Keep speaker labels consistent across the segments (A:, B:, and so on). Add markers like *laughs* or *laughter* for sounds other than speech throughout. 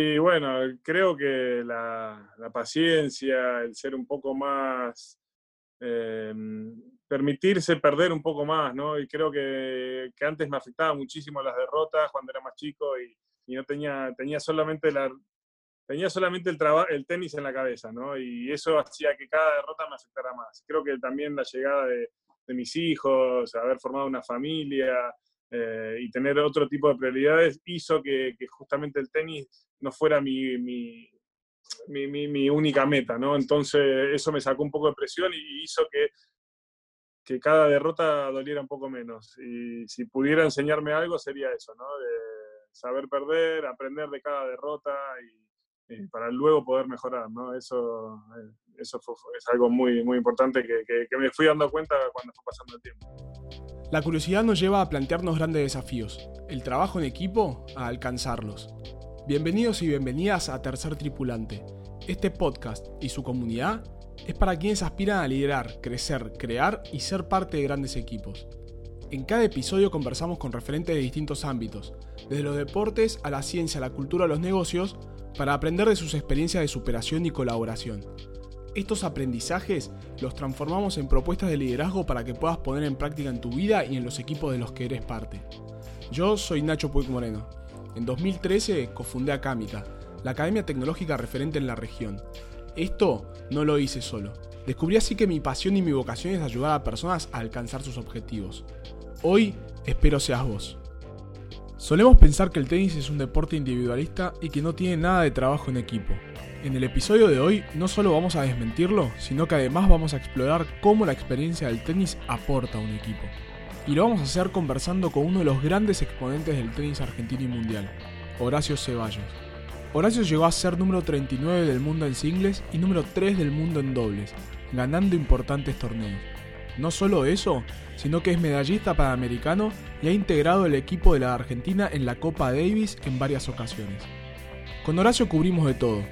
A: Y bueno, creo que la, paciencia, el ser un poco más, em, permitirse perder un poco más, ¿no? Y creo que, antes me afectaba muchísimo las derrotas cuando era más chico y, no tenía, tenía solamente la, tenía solamente el, el tenis en la cabeza, ¿no? Y eso hacía que cada derrota me afectara más. Creo que también la llegada de, de mis hijos, haber formado una familia, eh, y tener otro tipo de prioridades hizo que, justamente el tenis no fuera mi, mi, mi, única meta, ¿no? Entonces eso me sacó un poco de presión y hizo que, que cada derrota doliera un poco menos. Y si pudiera enseñarme algo sería eso, ¿no? De saber perder, aprender de cada derrota y, para luego poder mejorar, ¿no? Eso, eh, eso es algo muy, muy importante que, que me fui dando cuenta cuando fue pasando el tiempo.
B: La curiosidad nos lleva a plantearnos grandes desafíos, el trabajo en equipo a alcanzarlos. Bienvenidos y bienvenidas a Tercer Tripulante. Este podcast y su comunidad es para quienes aspiran a liderar, crecer, crear y ser parte de grandes equipos. En cada episodio conversamos con referentes de distintos ámbitos, desde los deportes a la ciencia, la cultura, a los negocios, para aprender de sus experiencias de superación y colaboración. Estos aprendizajes los transformamos en propuestas de liderazgo para que puedas poner en práctica en tu vida y en los equipos de los que eres parte. Yo soy Nacho Puig Moreno. En 2013 cofundé Acámica, la academia tecnológica referente en la región. Esto no lo hice solo. Descubrí así que mi pasión y mi vocación es ayudar a personas a alcanzar sus objetivos. Hoy espero seas vos. Solemos pensar que el tenis es un deporte individualista y que no tiene nada de trabajo en equipo. En el episodio de hoy no solo vamos a desmentirlo, sino que además vamos a explorar cómo la experiencia del tenis aporta a un equipo. Y lo vamos a hacer conversando con uno de los grandes exponentes del tenis argentino y mundial, Horacio Ceballos. Horacio llegó a ser número 39 del mundo en singles y número 3 del mundo en dobles, ganando importantes torneos. No solo eso, sino que es medallista panamericano y ha integrado el equipo de la Argentina en la Copa Davis en varias ocasiones. Con Horacio cubrimos de todo,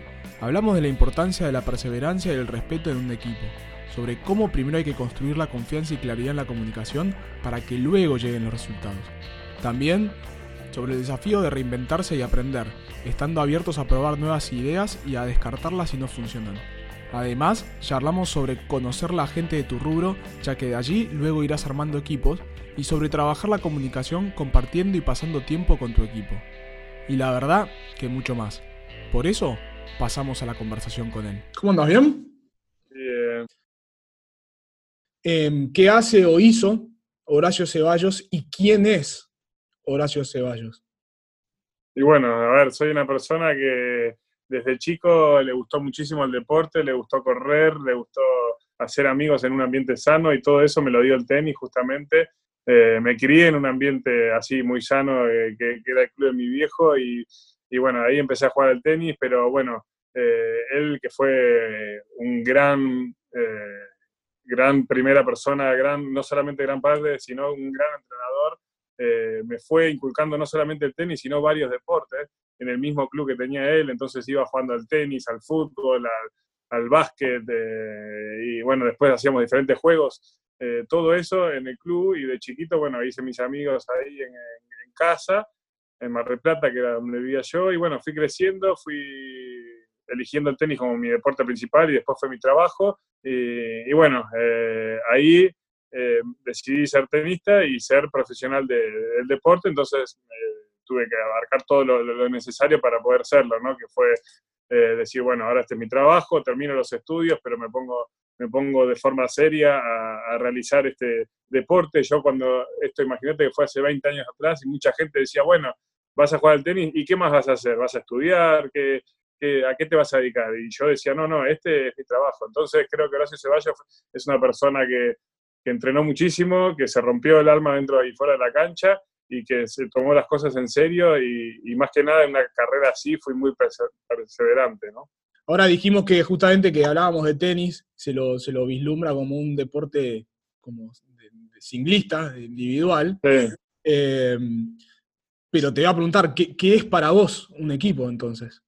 B: Hablamos de la importancia de la perseverancia y el respeto en un equipo, sobre cómo primero hay que construir la confianza y claridad en la comunicación para que luego lleguen los resultados. También sobre el desafío de reinventarse y aprender, estando abiertos a probar nuevas ideas y a descartarlas si no funcionan. Además, charlamos sobre conocer la gente de tu rubro, ya que de allí luego irás armando equipos, y sobre trabajar la comunicación compartiendo y pasando tiempo con tu equipo. Y la verdad, que mucho más. Por eso, pasamos a la conversación con él.
A: ¿Cómo andas? ¿Bien?
B: Bien. Em, ¿Qué hace o hizo Horacio Ceballos y quién es Horacio Ceballos?
A: Y bueno, a ver, soy una persona que desde chico le gustó muchísimo el deporte, le gustó correr, le gustó hacer amigos en un ambiente sano y todo eso me lo dio el tenis justamente. Eh, me crié en un ambiente así muy sano, eh, que, que, era el club de mi viejo, y, y bueno, ahí empecé a jugar al tenis, pero bueno, eh, él que fue un gran, eh, gran primera persona, gran, no solamente gran padre, sino un gran entrenador, eh, me fue inculcando no solamente el tenis, sino varios deportes en el mismo club que tenía él, entonces iba jugando al tenis, al fútbol, al, básquet, y bueno, después hacíamos diferentes juegos, todo eso en el club y de chiquito, bueno, hice mis amigos ahí en casa en Mar del Plata, que era donde vivía yo, y bueno, fui creciendo, fui eligiendo el tenis como mi deporte principal y después fue mi trabajo, y, bueno, eh, ahí eh, decidí ser tenista y ser profesional del deporte, entonces eh, tuve que abarcar todo lo, necesario para poder serlo, ¿no? Que fue decir, bueno, ahora este es mi trabajo, termino los estudios, pero me pongo me pongo de forma seria a, realizar este deporte. Yo cuando, esto imagínate que fue hace 20 años atrás y mucha gente decía, bueno, vas a jugar al tenis y ¿qué más vas a hacer? ¿Vas a estudiar? ¿Qué, a qué te vas a dedicar? Y yo decía, no, no, este es mi trabajo. Entonces creo que Horacio Ceballos es una persona que, entrenó muchísimo, que se rompió el alma dentro y fuera de la cancha y que se tomó las cosas en serio y, y más que nada en una carrera así fui muy perseverante, ¿no?
B: Ahora dijimos que justamente que hablábamos de tenis, se lo, se lo vislumbra como un deporte como de, singlista, individual. Eh, pero te voy a preguntar, ¿qué, ¿qué, es para vos un equipo entonces?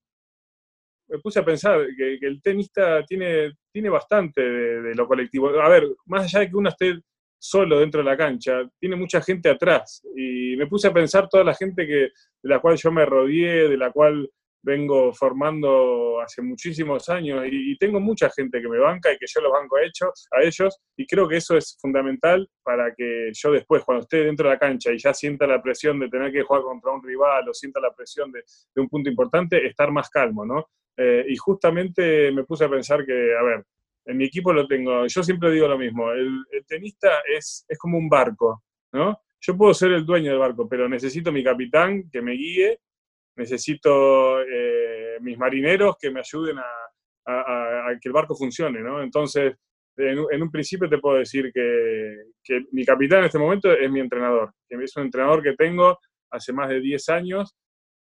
A: Me puse a pensar que, el tenista tiene, tiene bastante de, lo colectivo. A ver, más allá de que uno esté solo dentro de la cancha, tiene mucha gente atrás. Y me puse a pensar toda la gente que, de la cual yo me rodeé, de la cual vengo formando hace muchísimos años y, tengo mucha gente que me banca y que yo los banco a ellos, a ellos y creo que eso es fundamental para que yo después, cuando esté dentro de la cancha y ya sienta la presión de tener que jugar contra un rival o sienta la presión de, un punto importante, estar más calmo, ¿no? Eh, y justamente me puse a pensar que, a ver, en mi equipo lo tengo, yo siempre digo lo mismo, el, el tenista es, es como un barco, ¿no? Yo puedo ser el dueño del barco, pero necesito mi capitán que me guíe necesito eh, mis marineros que me ayuden a, que el barco funcione, ¿no? Entonces, en, un principio te puedo decir que, mi capitán en este momento es mi entrenador, que es un entrenador que tengo hace más de 10 años.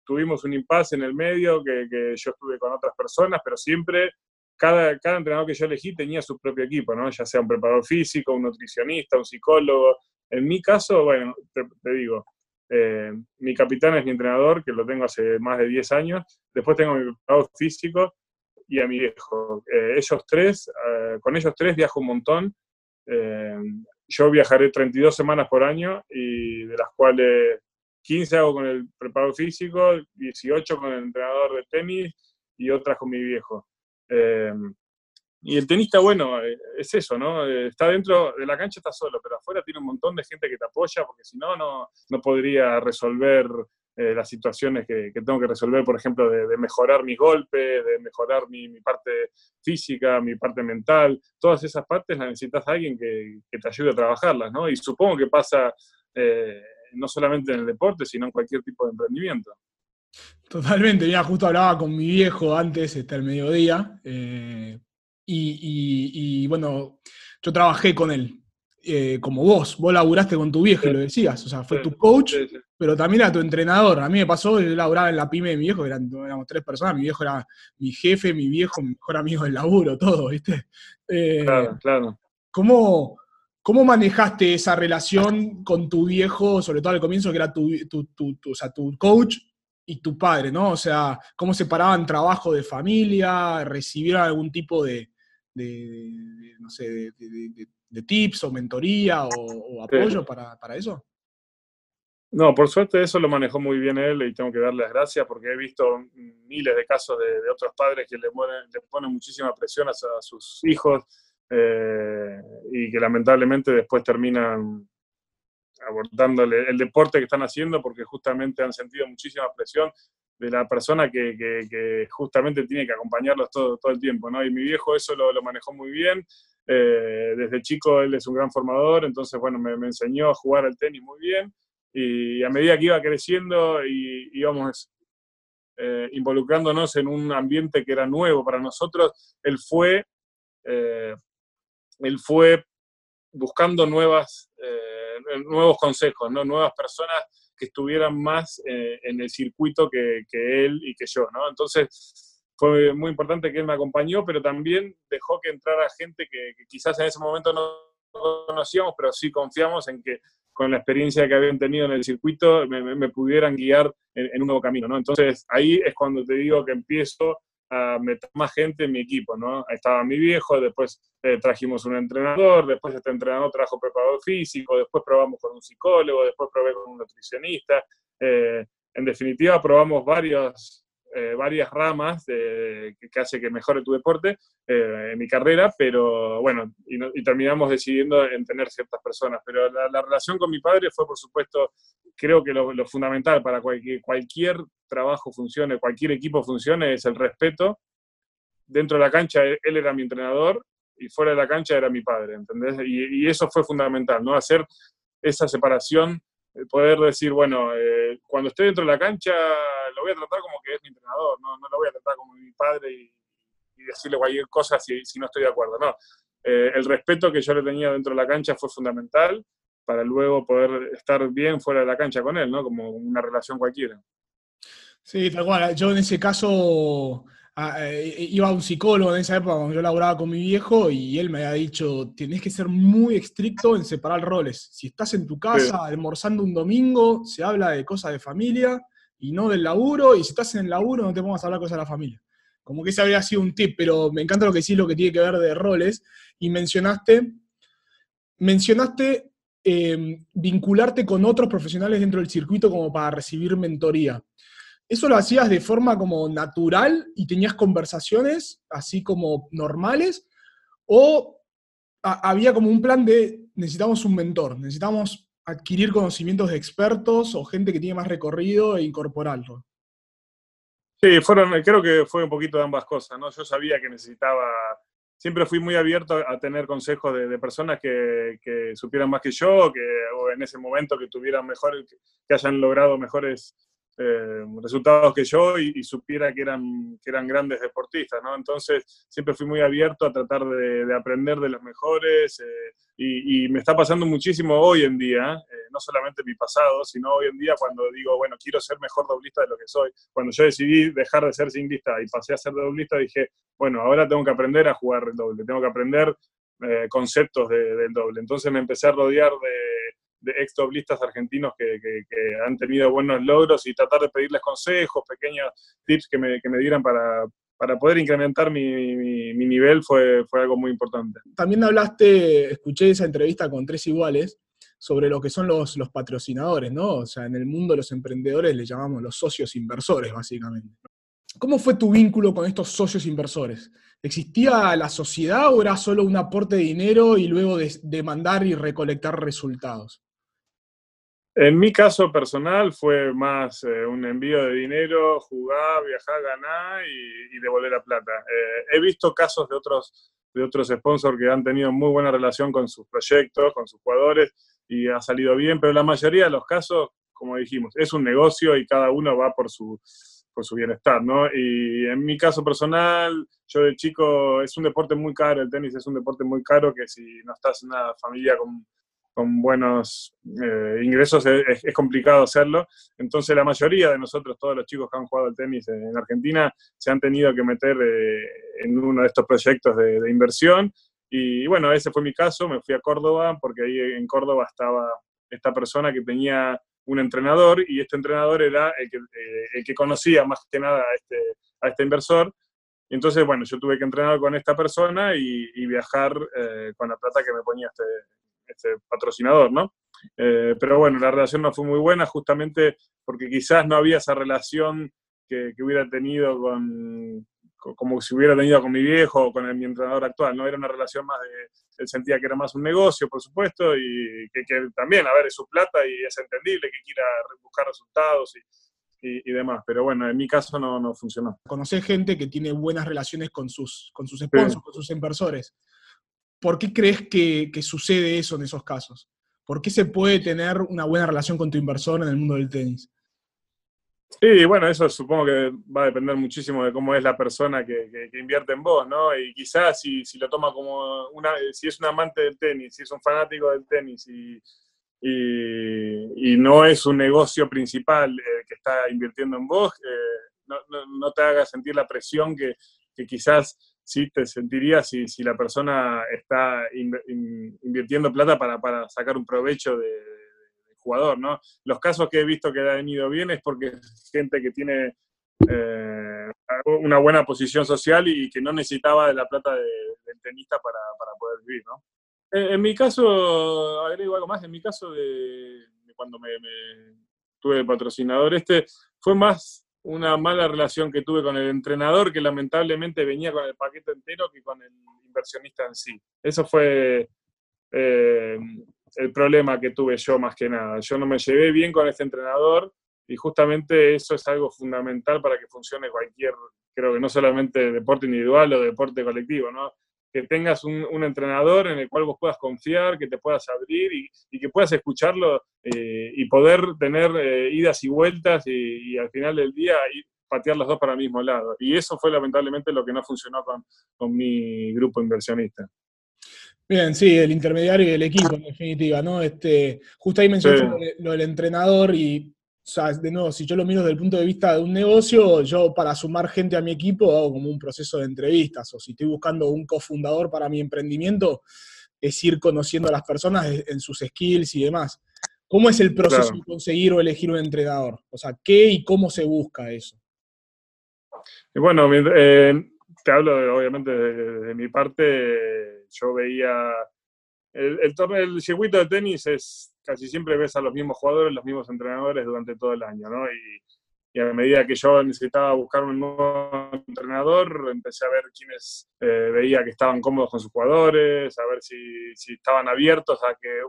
A: Tuvimos un impasse en el medio, que, yo estuve con otras personas, pero siempre cada, cada, entrenador que yo elegí tenía su propio equipo, ¿no? Ya sea un preparador físico, un nutricionista, un psicólogo. En mi caso, bueno, te digo, eh, mi capitán es mi entrenador, que lo tengo hace más de 10 años. Después tengo mi preparador físico y a mi viejo. Eh, ellos tres, eh, con ellos tres viajo un montón. yo viajaré 32 semanas por año y de las cuales 15 hago con el preparador físico, 18 con el entrenador de tenis y otras con mi viejo. Y el tenista, bueno, eh, es eso, ¿no? Eh, está dentro de la cancha, está solo, pero afuera tiene un montón de gente que te apoya, porque si no, no, podría resolver eh, las situaciones que, tengo que resolver, por ejemplo, de, mejorar mis golpes, de mejorar mi, parte física, mi parte mental. Todas esas partes las necesitas a alguien que, te ayude a trabajarlas, ¿no? Y supongo que pasa no solamente en el deporte, sino en cualquier tipo de emprendimiento.
B: Totalmente, ya justo hablaba con mi viejo antes, este, al mediodía, y, bueno, yo trabajé con él, eh, como vos, vos laburaste con tu viejo y lo decías, o sea, fue tu coach, pero también era tu entrenador. A mí me pasó, yo laburaba en la pyme de mi viejo, eran, éramos tres personas, mi viejo era mi jefe, mi viejo, mi mejor amigo del laburo, todo, ¿viste?
A: Eh, claro, claro.
B: ¿cómo, ¿Cómo manejaste esa relación con tu viejo, sobre todo al comienzo, que era tu, tu, tu, o sea, tu coach y tu padre, ¿no? O sea, ¿cómo separaban trabajo de familia? ¿Recibieron algún tipo de, de, no sé, de, tips o mentoría o, apoyo para, eso?
A: No, por suerte eso lo manejó muy bien él y tengo que darle las gracias porque he visto miles de casos de, otros padres que le ponen, muchísima presión a, sus hijos eh, y que lamentablemente después terminan abordándole el deporte que están haciendo porque justamente han sentido muchísima presión de la persona que, justamente tiene que acompañarlos todo, el tiempo, ¿no? Y mi viejo eso lo, manejó muy bien, eh, desde chico él es un gran formador, entonces, bueno, me, enseñó a jugar al tenis muy bien, y a medida que iba creciendo y íbamos eh, involucrándonos en un ambiente que era nuevo para nosotros, él fue, eh, él fue buscando nuevas, nuevos consejos, ¿no? nuevas personas que estuvieran más eh, en el circuito que, él y que yo, ¿no? Entonces fue muy importante que él me acompañó, pero también dejó que entrara gente que, quizás en ese momento no conocíamos, pero sí confiamos en que con la experiencia que habían tenido en el circuito me, pudieran guiar en, un nuevo camino, ¿no? Entonces ahí es cuando te digo que empiezo a meter más gente en mi equipo, ¿no? Estaba mi viejo, después eh, trajimos un entrenador, después este entrenador trajo preparador físico, después probamos con un psicólogo, después probé con un nutricionista. Eh, en definitiva, probamos varios, eh, varias ramas que, hace que mejore tu deporte en mi carrera, pero bueno, y, terminamos decidiendo en tener ciertas personas. Pero la, relación con mi padre fue, por supuesto, creo que lo, fundamental para que cualquier trabajo funcione, cualquier equipo funcione, es el respeto. Dentro de la cancha, él era mi entrenador y fuera de la cancha era mi padre, ¿entendés? Y, eso fue fundamental, ¿no? Hacer esa separación, eh, poder decir, bueno, eh, cuando esté dentro de la cancha lo voy a tratar como que es mi entrenador, no, no lo voy a tratar como mi padre y, decirle cualquier cosa si, si, no estoy de acuerdo, no. Eh, el respeto que yo le tenía dentro de la cancha fue fundamental para luego poder estar bien fuera de la cancha con él, ¿no? Como una relación cualquiera.
B: Sí, tal cual. Yo en ese caso eh, iba a un psicólogo en esa época cuando yo laboraba con mi viejo y él me había dicho, tenés que ser muy estricto en separar roles. Si estás en tu casa almorzando un domingo, se habla de cosas de familia y no del laburo, y si estás en el laburo no te pongas a hablar cosas de la familia. Como que ese habría sido un tip, pero me encanta lo que sí, lo que tiene que ver de roles. Y mencionaste, mencionaste em, vincularte con otros profesionales dentro del circuito como para recibir mentoría. ¿Eso lo hacías de forma como natural y tenías conversaciones así como normales? ¿O había como un plan de necesitamos un mentor, necesitamos adquirir conocimientos de expertos o gente que tiene más recorrido e incorporarlo?
A: Sí, fueron, creo que fue un poquito de ambas cosas, ¿no? Yo sabía que necesitaba, siempre fui muy abierto a tener consejos de, personas que, supieran más que yo, que, o en ese momento que tuvieran mejor, que hayan logrado mejores eh, resultados que yo y, supiera que eran, que eran grandes deportistas, ¿no? Entonces siempre fui muy abierto a tratar de, aprender de los mejores eh, y, me está pasando muchísimo hoy en día, eh, no solamente mi pasado, sino hoy en día cuando digo, bueno, quiero ser mejor doblista de lo que soy. Cuando yo decidí dejar de ser singlista y pasé a ser doblista, dije, bueno, ahora tengo que aprender a jugar el doble, tengo que aprender conceptos del doble. Entonces me empecé a rodear de de ex doblistas argentinos que, han tenido buenos logros y tratar de pedirles consejos, pequeños tips que me, dieran para, poder incrementar mi, nivel fue, fue algo muy importante.
B: También hablaste, escuché esa entrevista con Tres Iguales, sobre lo que son los, los patrocinadores, ¿no? O sea, en el mundo de los emprendedores le llamamos los socios inversores, básicamente. ¿Cómo fue tu vínculo con estos socios inversores? ¿Existía la sociedad o era solo un aporte de dinero y luego de, de mandar y recolectar resultados?
A: En mi caso personal fue más eh, un envío de dinero, jugar, viajar, ganar y, devolver la plata. Eh, he visto casos de otros, de otros sponsors que han tenido muy buena relación con sus proyectos, con sus jugadores y ha salido bien, pero la mayoría de los casos, como dijimos, es un negocio y cada uno va por su, por su bienestar, ¿no? Y en mi caso personal, yo de chico, es un deporte muy caro, el tenis es un deporte muy caro que si no estás en una familia con con buenos eh, ingresos es, complicado hacerlo. Entonces la mayoría de nosotros, todos los chicos que han jugado al tenis en Argentina, se han tenido que meter eh, en uno de estos proyectos de, inversión. Y bueno, ese fue mi caso, me fui a Córdoba porque ahí en Córdoba estaba esta persona que tenía un entrenador y este entrenador era el que, eh, conocía más que nada a este, este inversor. Entonces, bueno, yo tuve que entrenar con esta persona y viajar con la plata que me ponía este, este patrocinador, ¿no? Eh, pero bueno, la relación no fue muy buena justamente porque quizás no había esa relación que, hubiera tenido con, como si hubiera tenido con mi viejo o con mi entrenador actual, ¿no? Era una relación más de, él sentía que era más un negocio, por supuesto, y que, también, a ver, es su plata y es entendible que quiera buscar resultados y, demás. Pero bueno, en mi caso no, no funcionó.
B: Conocer gente que tiene buenas relaciones con sus, con sus sponsors, con sus inversores. ¿Por qué crees que, sucede eso en esos casos? ¿Por qué se puede tener una buena relación con tu inversor en el mundo del tenis?
A: Sí, bueno, eso supongo que va a depender muchísimo de cómo es la persona que, invierte en vos, ¿no? Y quizás si, lo toma como una, si es un amante del tenis, si es un fanático del tenis y, no es un negocio principal eh, que está invirtiendo en vos, eh, no, te haga sentir la presión que, que quizás sí te sentirías si, si la persona está invirtiendo plata para, sacar un provecho de, jugador, ¿no? Los casos que he visto que han ido bien es porque es gente que tiene eh, una buena posición social y que no necesitaba de la plata del tenista para, poder vivir, ¿no? En, mi caso, agrego algo más, en mi caso de, cuando me, tuve patrocinador este, fue más una mala relación que tuve con el entrenador, que lamentablemente venía con el paquete entero que con el inversionista en sí. Eso fue eh, el problema que tuve yo más que nada. Yo no me llevé bien con este entrenador y justamente eso es algo fundamental para que funcione cualquier, creo que no solamente deporte individual o deporte colectivo, ¿no? Que tengas un, entrenador en el cual vos puedas confiar, que te puedas abrir y, que puedas escucharlo eh, y poder tener eh, idas y vueltas y, al final del día ir, patear los dos para el mismo lado. Y eso fue lamentablemente lo que no funcionó con, mi grupo inversionista.
B: Bien, sí, el intermediario y el equipo, en definitiva, ¿no? Este, justo ahí mencionaste lo del entrenador y o sea, de nuevo, si yo lo miro desde el punto de vista de un negocio, yo para sumar gente a mi equipo hago como un proceso de entrevistas, o si estoy buscando un cofundador para mi emprendimiento, es ir conociendo a las personas en sus skills y demás. ¿Cómo es el proceso de conseguir o elegir un entrenador? O sea, ¿qué y cómo se busca eso?
A: Bueno, eh, te hablo obviamente de, mi parte, yo veía el, el, el circuito de tenis es casi siempre ves a los mismos jugadores, los mismos entrenadores durante todo el año, ¿no? Y, a medida que yo necesitaba buscar un nuevo entrenador, empecé a ver quiénes eh, veía que estaban cómodos con sus jugadores, a ver si, si, estaban abiertos a que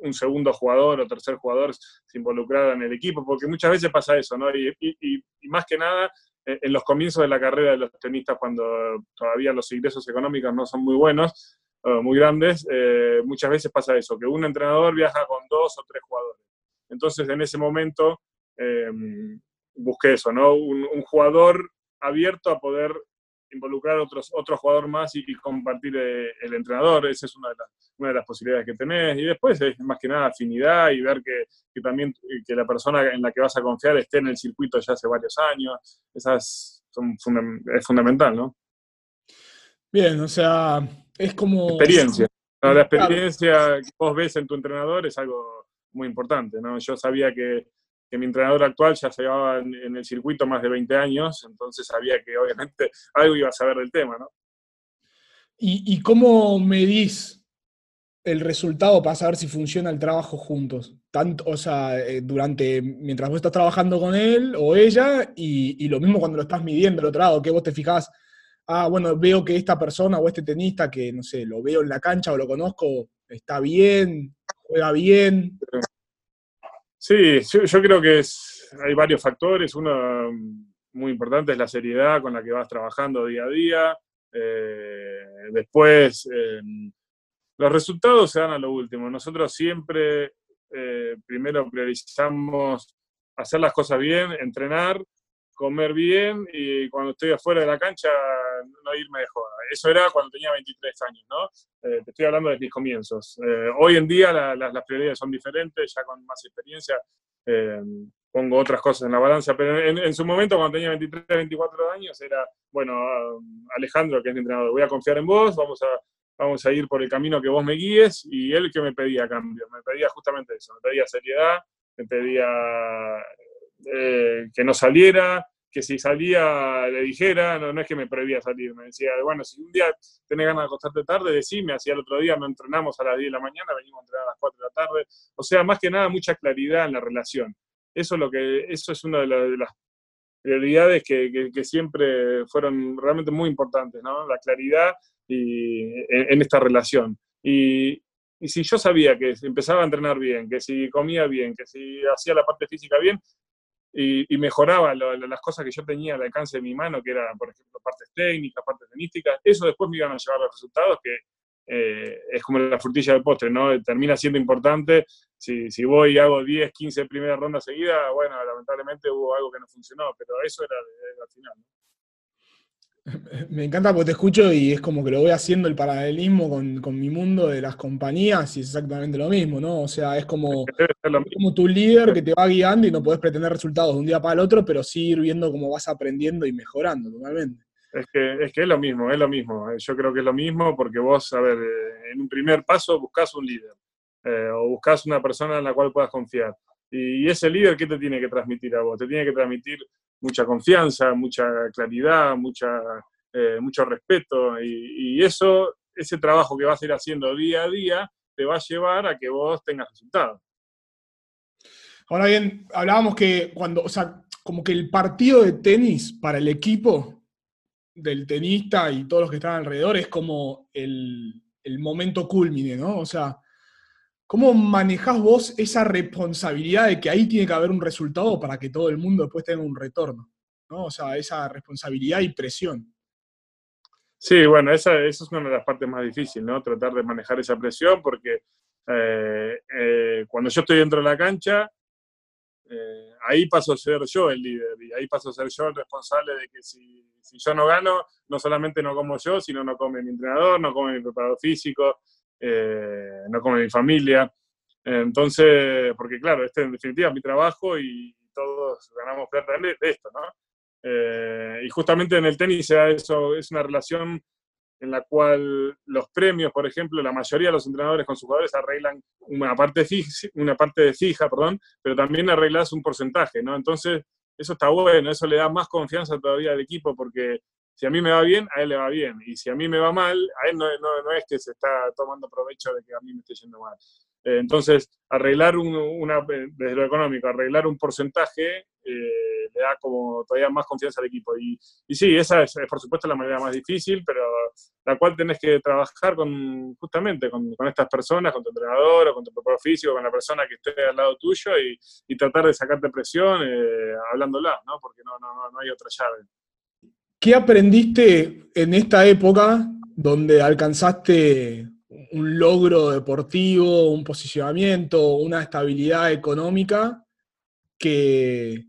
A: un segundo jugador o tercer jugador se involucrara en el equipo, porque muchas veces pasa eso, ¿no? Y, y, y más que nada, eh, en los comienzos de la carrera de los tenistas, cuando todavía los ingresos económicos no son muy buenos, muy grandes, eh, muchas veces pasa eso, que un entrenador viaja con dos o tres jugadores. Entonces, en ese momento, em, busqué eso, ¿no? Un, jugador abierto a poder involucrar otros, otro jugador más y, compartir eh, el entrenador. Esa es una de, las, posibilidades que tenés. Y después es más que nada afinidad y ver que, que, también que la persona en la que vas a confiar esté en el circuito ya hace varios años. Esas es fundamental, ¿no?
B: Bien, o sea, es como...
A: Experiencia. la experiencia que vos ves en tu entrenador es algo muy importante, ¿no? Yo sabía que que mi entrenador actual ya se llevaba en, el circuito más de 20 años, entonces sabía que obviamente *laughs* algo iba a saber del tema, ¿no?
B: ¿Y, cómo medís el resultado para saber si funciona el trabajo juntos? Tanto, o sea, eh, durante, mientras vos estás trabajando con él o ella, y, lo mismo cuando lo estás midiendo al otro lado, que vos te fijás, ah, bueno, veo que esta persona o este tenista que, no sé, lo veo en la cancha o lo conozco, está bien, juega bien.
A: Sí, yo, creo que es, hay varios factores. Uno mm, muy importante es la seriedad con la que vas trabajando día a día. Eh, después, em, los resultados se dan a lo último. Nosotros siempre eh, primero priorizamos hacer las cosas bien, entrenar, comer bien y cuando estoy afuera de la cancha no irme de joda. Eso era cuando tenía 23 años, ¿no? Eh, te estoy hablando de mis comienzos. Eh, hoy en día las prioridades son diferentes, ya con más experiencia eh, pongo otras cosas en la balanza, pero en, su momento, cuando tenía 23, 24 años, era, bueno, um, Alejandro, que es mi entrenador, voy a confiar en vos, vamos a, vamos a ir por el camino que vos me guíes, y él que me pedía cambio, me pedía justamente eso, me pedía seriedad, me pedía que no saliera, que si salía le dijera, no, no es que me prohibía salir, me decía, bueno, si un día tenés ganas de acostarte tarde, decime, así el otro día no entrenamos a las 10 de la mañana, venimos a entrenar a las 4 de la tarde, o sea, más que nada mucha claridad en la relación. Eso es, lo que, eso es una de, las prioridades que, que, siempre fueron realmente muy importantes, ¿no? La claridad y, en, esta relación. Y, y si yo sabía que empezaba a entrenar bien, que si comía bien, que si hacía la parte física bien, y, mejoraba las cosas que yo tenía al alcance de mi mano, que eran, por ejemplo, partes técnicas, partes tenísticas, eso después me iban a llevar los resultados, que eh, es como la frutilla del postre, ¿no? Termina siendo importante. Si, si voy y hago 10, 15 primeras rondas seguidas, bueno, lamentablemente hubo algo que no funcionó, pero eso era, era al final. ¿no? *laughs*
B: Me encanta porque te escucho y es como que lo voy haciendo el paralelismo con, mi mundo de las compañías y es exactamente lo mismo, ¿no? O sea, es como, *laughs* como tu líder que te va guiando y no puedes pretender resultados de un día para el otro, pero sí ir viendo cómo vas aprendiendo y mejorando totalmente.
A: Es que, es que es lo mismo, es lo mismo. Yo creo que es lo mismo porque vos, a ver, eh, en un primer paso buscas un líder eh, o buscas una persona en la cual puedas confiar. Y ese líder, ¿qué te tiene que transmitir a vos? Te tiene que transmitir mucha confianza, mucha claridad, mucha, eh, mucho respeto y, eso, ese trabajo que vas a ir haciendo día a día te va a llevar a que vos tengas resultados.
B: Ahora bien, hablábamos que cuando, o sea, como que el partido de tenis para el equipo del tenista y todos los que están alrededor es como el, el momento culmine, ¿no? O sea, ¿Cómo manejás vos esa responsabilidad de que ahí tiene que haber un resultado para que todo el mundo después tenga un retorno? ¿no? O sea, esa responsabilidad y presión.
A: Sí, bueno, esa, es una de las partes más difíciles, ¿no? Tratar de manejar esa presión porque eh, eh, cuando yo estoy dentro de la cancha, eh, ahí paso a ser yo el líder y ahí paso a ser yo el responsable de que si, si, yo no gano, no solamente no como yo, sino no come mi entrenador, no come mi preparador físico, eh, no como mi familia. Entonces, porque claro, este en definitiva es mi trabajo y todos ganamos plata de esto, ¿no? Eh, y justamente en el tenis eso es una relación en la cual los premios, por ejemplo, la mayoría de los entrenadores con sus jugadores arreglan una parte, fija, una parte de fija, perdón, pero también arreglas un porcentaje, ¿no? Entonces, eso está bueno, eso le da más confianza todavía al equipo porque si a mí me va bien, a él le va bien. Y si a mí me va mal, a él no, no, es que se está tomando provecho de que a mí me esté yendo mal. Eh, entonces, arreglar una, desde lo económico, arreglar un porcentaje eh, le da como todavía más confianza al equipo. Y, y, sí, esa es, por supuesto la manera más difícil, pero la cual tenés que trabajar con justamente con, con estas personas, con tu entrenador o con tu propio físico, con la persona que esté al lado tuyo y, y tratar de sacarte presión eh, hablándola, ¿no? porque no, no, no hay otra llave.
B: ¿Qué aprendiste en esta época donde alcanzaste un logro deportivo, un posicionamiento, una estabilidad económica que,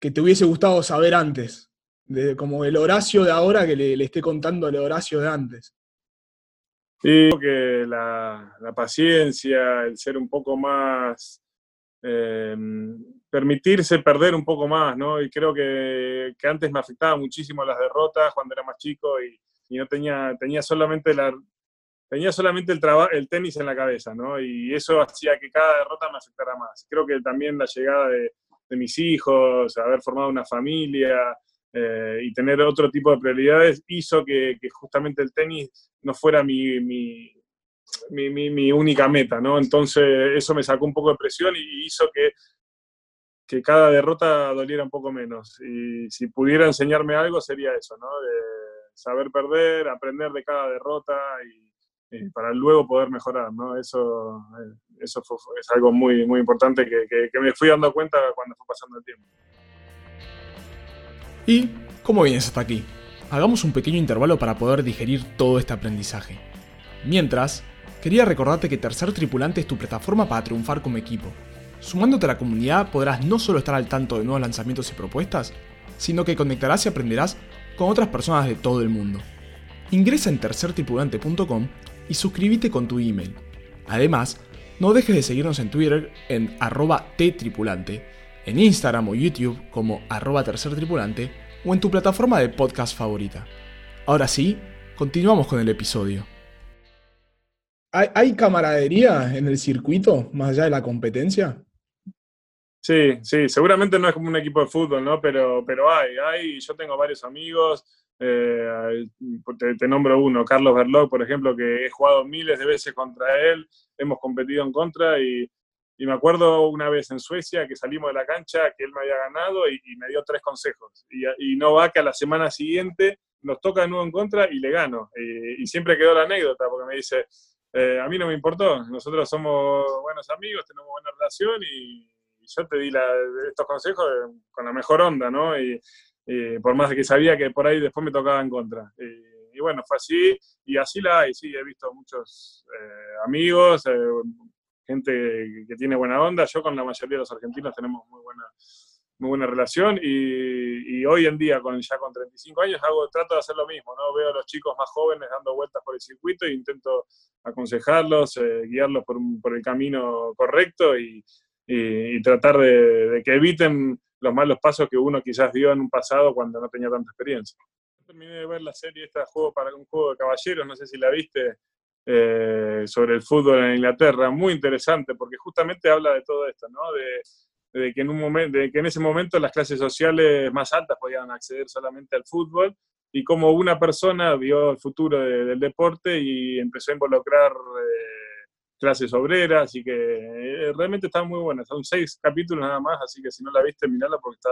B: que te hubiese gustado saber antes? De, como el Horacio de ahora que le, esté contando al Horacio de antes.
A: Sí, que la, paciencia, el ser un poco más, eh, permitirse perder un poco más, ¿no? Y creo que, que, antes me afectaba muchísimo las derrotas cuando era más chico y, y no tenía, tenía solamente la, tenía solamente el, el tenis en la cabeza, ¿no? Y eso hacía que cada derrota me afectara más. Creo que también la llegada de, de mis hijos, haber formado una familia eh, y tener otro tipo de prioridades hizo que, que justamente el tenis no fuera mi, mi, mi, mi, única meta, ¿no? Entonces eso me sacó un poco de presión y hizo que, que cada derrota doliera un poco menos. Y si pudiera enseñarme algo sería eso, ¿no? De, saber perder, aprender de cada derrota y, para luego poder mejorar, ¿no? Eso, eh, eso es algo muy, muy importante que, que, me fui dando cuenta cuando fue pasando el tiempo.
B: ¿Y cómo vienes hasta aquí? Hagamos un pequeño intervalo para poder digerir todo este aprendizaje. Mientras, quería recordarte que Tercer Tripulante es tu plataforma para triunfar como equipo. Sumándote a la comunidad podrás no solo estar al tanto de nuevos lanzamientos y propuestas, sino que conectarás y aprenderás con otras personas de todo el mundo. Ingresa en tercertripulante.com y suscríbete con tu email. Además, no dejes de seguirnos en Twitter en arroba ttripulante, en Instagram o YouTube como arroba tercertripulante o en tu plataforma de podcast favorita. Ahora sí, continuamos con el episodio. ¿Hay, camaradería en el circuito, más allá de la competencia?
A: Sí, sí, seguramente no es como un equipo de fútbol, ¿no? Pero, pero hay, hay, yo tengo varios amigos, eh, te, nombro uno, Carlos Berlog, por ejemplo, que he jugado miles de veces contra él, hemos competido en contra y, me acuerdo una vez en Suecia que salimos de la cancha, que él me había ganado y, me dio tres consejos. Y, y, no va que a la semana siguiente nos toca de nuevo en contra y le gano. Y, siempre quedó la anécdota, porque me dice, eh, a mí no me importó, nosotros somos buenos amigos, tenemos buena relación y yo te di estos consejos con la mejor onda, ¿no? Y, por más que sabía que por ahí después me tocaba en contra. Y, bueno, fue así, y así la hay, sí, he visto muchos eh, amigos, eh, gente que tiene buena onda, yo con la mayoría de los argentinos tenemos muy buena, muy buena relación y, hoy en día, con, ya con 35 años, hago, trato de hacer lo mismo, ¿no? Veo a los chicos más jóvenes dando vueltas por el circuito e intento aconsejarlos, eh, guiarlos por, por, el camino correcto y, y, tratar de, que eviten los malos pasos que uno quizás dio en un pasado cuando no tenía tanta experiencia. Terminé de ver la serie esta juego para un juego de caballeros, no sé si la viste, eh, sobre el fútbol en Inglaterra, muy interesante porque justamente habla de todo esto, ¿no? De, de, que en un momento, de que en ese momento las clases sociales más altas podían acceder solamente al fútbol y como una persona vio el futuro del deporte y empezó a involucrar eh, clases obreras, y que eh, realmente está muy buena. Son seis capítulos nada más, así que si no la viste, mirala porque está,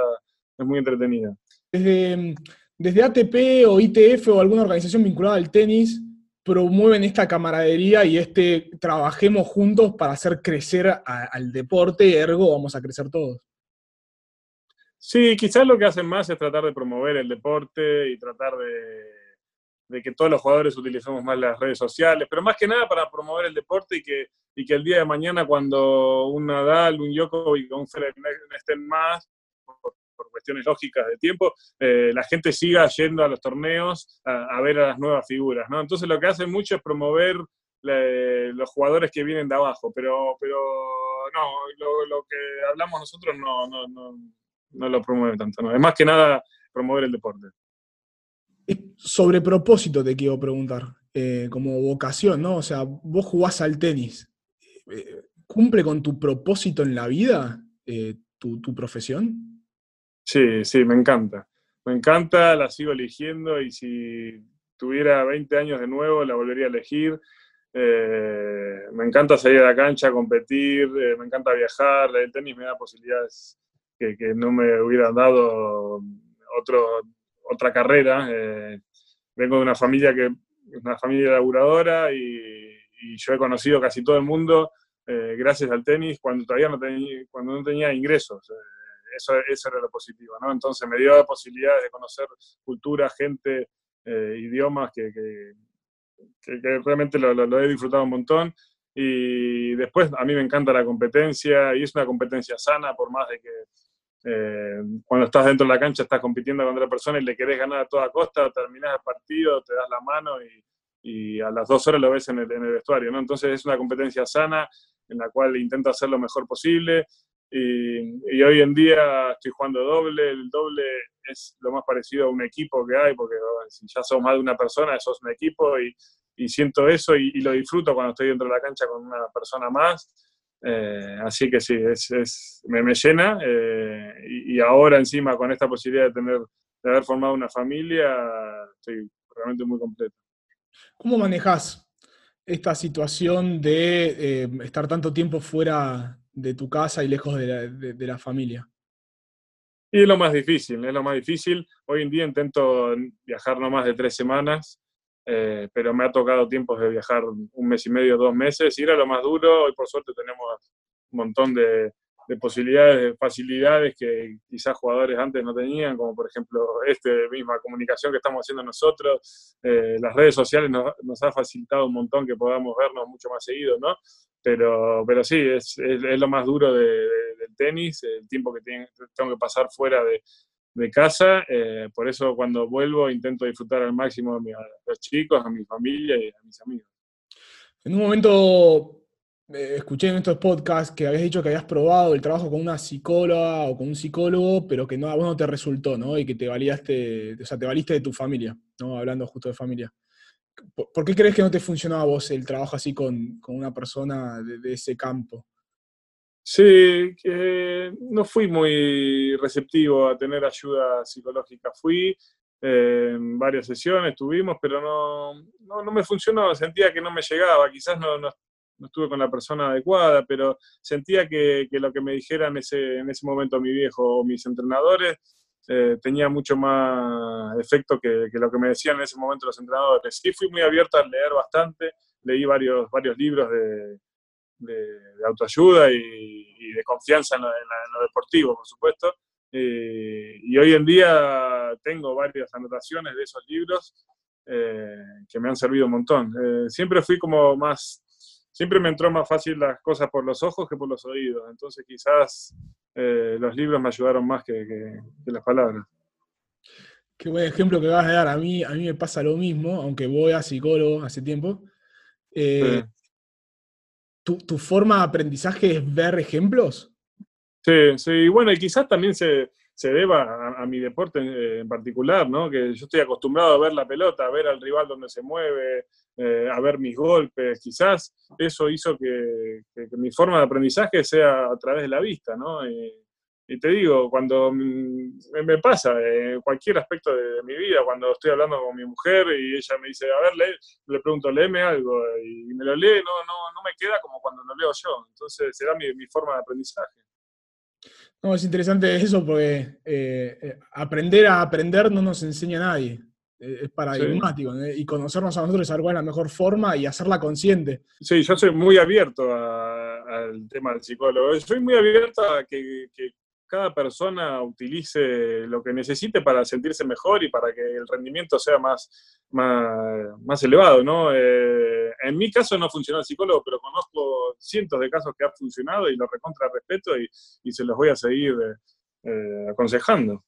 A: es muy entretenida.
B: Desde, desde ATP o ITF o alguna organización vinculada al tenis, promueven esta camaradería y este trabajemos juntos para hacer crecer al deporte, ergo vamos a crecer todos.
A: Sí, quizás lo que hacen más es tratar de promover el deporte y tratar de de que todos los jugadores utilicemos más las redes sociales, pero más que nada para promover el deporte y que, y que el día de mañana cuando un Nadal, un Djokovic o un Federer estén más, por, cuestiones lógicas de tiempo, eh, la gente siga yendo a los torneos a, ver a las nuevas figuras, ¿no? Entonces lo que hacen mucho es promover los jugadores que vienen de abajo, pero, pero no, lo, que hablamos nosotros no, no, no, no lo promueve tanto, ¿no? Es más que nada promover el deporte.
B: Sobre propósito te quiero preguntar, eh, como vocación, ¿no? O sea, vos jugás al tenis. Eh, ¿Cumple con tu propósito en la vida eh, tu, profesión?
A: Sí, sí, me encanta. Me encanta, la sigo eligiendo y si tuviera 20 años de nuevo la volvería a elegir. Eh, me encanta salir a la cancha, competir, eh, me encanta viajar, el tenis me da posibilidades que, que no me hubieran dado otro, otra carrera. Eh, vengo de una familia que una familia laburadora y, y yo he conocido casi todo el mundo gracias al tenis cuando todavía no tenía, cuando no tenía ingresos. Eso, eso, era lo positivo, ¿no? Entonces me dio posibilidades de conocer cultura, gente, idiomas que, que que, realmente lo, he disfrutado un montón. Y después a mí me encanta la competencia y es una competencia sana, por más de que eh, cuando estás dentro de la cancha estás compitiendo con otra persona y le querés ganar a toda costa, terminás el partido, te das la mano y, y a las dos horas lo ves en el, vestuario. Entonces es una competencia sana en la cual intento hacer lo mejor posible. Y, y, hoy en día estoy jugando doble. El doble es lo más parecido a un equipo que hay, porque si ya sos más de una persona, sos un equipo y, y siento eso y, lo disfruto cuando estoy dentro de la cancha con una persona más. Eh, así que sí, es, es me, me, llena eh, y, y, ahora encima con esta posibilidad de tener de haber formado una familia, estoy realmente muy completo.
B: ¿Cómo manejas esta situación de eh, estar tanto tiempo fuera de tu casa y lejos de la, de, de la familia?
A: Y es lo más difícil, es lo más difícil. Hoy en día intento viajar no más de tres semanas, eh, pero me ha tocado tiempos de viajar un mes y medio, dos meses, y era lo más duro. Hoy por suerte tenemos un montón de, de posibilidades, de facilidades que quizás jugadores antes no tenían, como por ejemplo este misma comunicación que estamos haciendo nosotros. Eh, las redes sociales nos, nos, ha facilitado un montón que podamos vernos mucho más seguido, ¿no? Pero, pero sí, es, es, es lo más duro de, de, del tenis, el tiempo que tengo que pasar fuera de, de casa, eh, por eso cuando vuelvo intento disfrutar al máximo a, mi, los chicos, a mi familia y a mis amigos.
B: En un momento eh, escuché en estos podcasts que habías dicho que habías probado el trabajo con una psicóloga o con un psicólogo, pero que no, a vos no te resultó, ¿no? Y que te valiste, o sea, te valiste de tu familia, ¿no? Hablando justo de familia. ¿Por, ¿por qué crees que no te funcionó a vos el trabajo así con, con una persona de ese campo?
A: Sí, que no fui muy receptivo a tener ayuda psicológica. Fui eh, en varias sesiones, tuvimos, pero no, no, me funcionó. Sentía que no me llegaba. Quizás no, no, estuve con la persona adecuada, pero sentía que, que, lo que me dijeran ese, en ese momento mi viejo o mis entrenadores eh, tenía mucho más efecto que, que, lo que me decían en ese momento los entrenadores. Sí, fui muy abierto a leer bastante, leí varios, varios libros de de, de autoayuda y, y, de confianza en lo, en, la, en lo, deportivo, por supuesto. Eh, y hoy en día tengo varias anotaciones de esos libros eh, que me han servido un montón. Eh, siempre fui como más, siempre me entró más fácil las cosas por los ojos que por los oídos, entonces quizás los libros me ayudaron más que, que, que, las palabras.
B: Qué buen ejemplo que vas a dar. A mí, a mí me pasa lo mismo, aunque voy a psicólogo hace tiempo. Sí ¿Tu, ¿Tu, forma de aprendizaje es ver ejemplos?
A: Sí, sí, bueno, y quizás también se, se deba a, mi deporte en, en, particular, ¿no? Que yo estoy acostumbrado a ver la pelota, a ver al rival donde se mueve, eh, a ver mis golpes. Quizás eso hizo que, que, mi forma de aprendizaje sea a través de la vista, ¿no? Y, y te digo, cuando me pasa en cualquier aspecto de, mi vida, cuando estoy hablando con mi mujer y ella me dice, a ver, lee, le pregunto, léeme algo, y me lo lee, no, no, no me queda como cuando lo leo yo. Entonces será mi, mi forma de aprendizaje.
B: No, es interesante eso porque eh, eh, aprender a aprender no nos enseña a nadie. Eh, es paradigmático. Sí. ¿eh? Y conocernos a nosotros es algo de la mejor forma y hacerla consciente.
A: Sí, yo soy muy abierto al tema del psicólogo. Soy muy abierto a que, que cada persona utilice lo que necesite para sentirse mejor y para que el rendimiento sea más, más, más elevado, ¿no? Eh, en mi caso no funcionó el psicólogo, pero conozco cientos de casos que ha funcionado y lo recontra respeto y, y se los voy a seguir eh, aconsejando.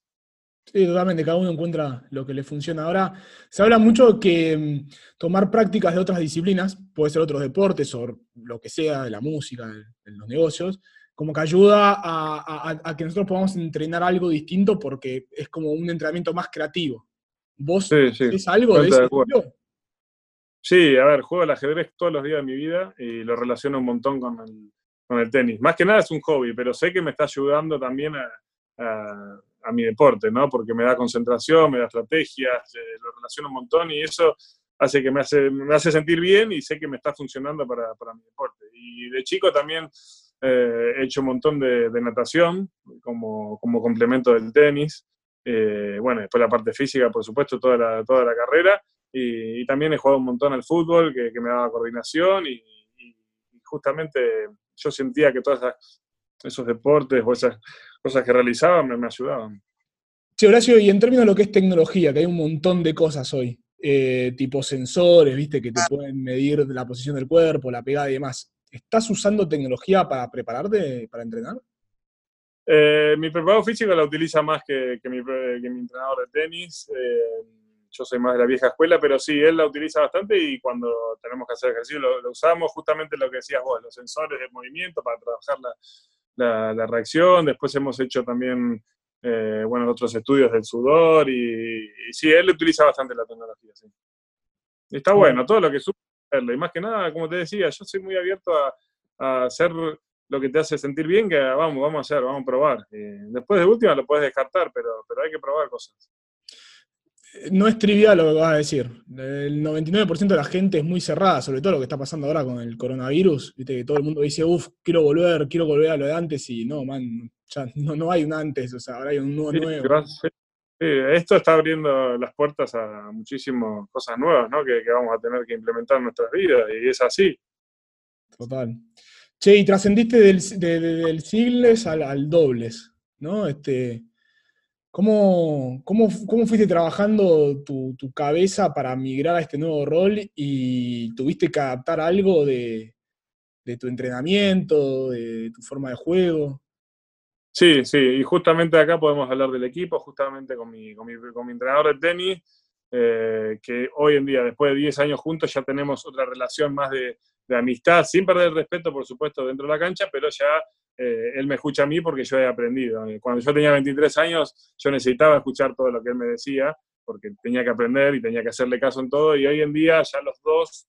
B: Sí, totalmente, cada uno encuentra lo que le funciona. Ahora, se habla mucho que mm, tomar prácticas de otras disciplinas, puede ser otros deportes o lo que sea, de la música, de los negocios, como que ayuda a, a, a, que nosotros podamos entrenar algo distinto porque es como un entrenamiento más creativo. ¿Vos sí, sí. es algo de ese estilo?
A: Sí, a ver, juego al ajedrez todos los días de mi vida y lo relaciono un montón con el, con el tenis. Más que nada es un hobby, pero sé que me está ayudando también a, a, a mi deporte, ¿no? Porque me da concentración, me da estrategias, eh, lo relaciono un montón y eso hace que me hace, me hace sentir bien y sé que me está funcionando para, para mi deporte. Y de chico también eh, he hecho un montón de, natación como, como, complemento del tenis. Eh, bueno, después la parte física, por supuesto, toda la, toda la carrera. Y, también he jugado un montón al fútbol, que, que me daba coordinación y, y, justamente yo sentía que todos esos deportes o esas cosas que realizaba me, me ayudaban.
B: Sí, Horacio, y en términos de lo que es tecnología, que hay un montón de cosas hoy, eh, tipo sensores, viste, que te pueden medir la posición del cuerpo, la pegada y demás. ¿Estás usando tecnología para prepararte para entrenar?
A: Eh, mi preparador físico la utiliza más que, mi, entrenador de tenis. Eh, yo soy más de la vieja escuela, pero sí, él la utiliza bastante y cuando tenemos que hacer ejercicio lo, usamos justamente lo que decías vos, los sensores de movimiento para trabajar la reacción. Después hemos hecho también eh, bueno, otros estudios del sudor y, sí, él utiliza bastante la tecnología, sí. está bueno, todo lo que sube, y más que nada, como te decía, yo soy muy abierto a, hacer lo que te hace sentir bien, que vamos, vamos a hacer, vamos a probar. después de última lo puedes descartar, pero, pero hay que probar cosas
B: no es trivial lo que vas a decir. El 99% de la gente es muy cerrada, sobre todo lo que está pasando ahora con el coronavirus. Viste que todo el mundo dice, uff, quiero volver, quiero volver a lo de antes, y no, man, no, no hay un antes, o sea, ahora hay un nuevo. nuevo.
A: Esto está abriendo las puertas a muchísimas cosas nuevas, ¿no? Que, vamos a tener que implementar en nuestras vidas, y es así.
B: Total. Che, y trascendiste del, del sigles al, dobles, ¿no? Este, ¿cómo, cómo, cómo fuiste trabajando tu, cabeza para migrar a este nuevo rol y tuviste que adaptar algo de, de tu entrenamiento, de tu forma de juego?
A: Sí, sí, y justamente acá podemos hablar del equipo, justamente con mi, con mi, con mi entrenador de tenis, eh, que hoy en día, después de 10 años juntos, ya tenemos otra relación más de, de amistad, sin perder el respeto, por supuesto, dentro de la cancha, pero ya eh, él me escucha a mí porque yo he aprendido. Eh, cuando yo tenía 23 años, yo necesitaba escuchar todo lo que él me decía, porque tenía que aprender y tenía que hacerle caso en todo, y hoy en día ya los dos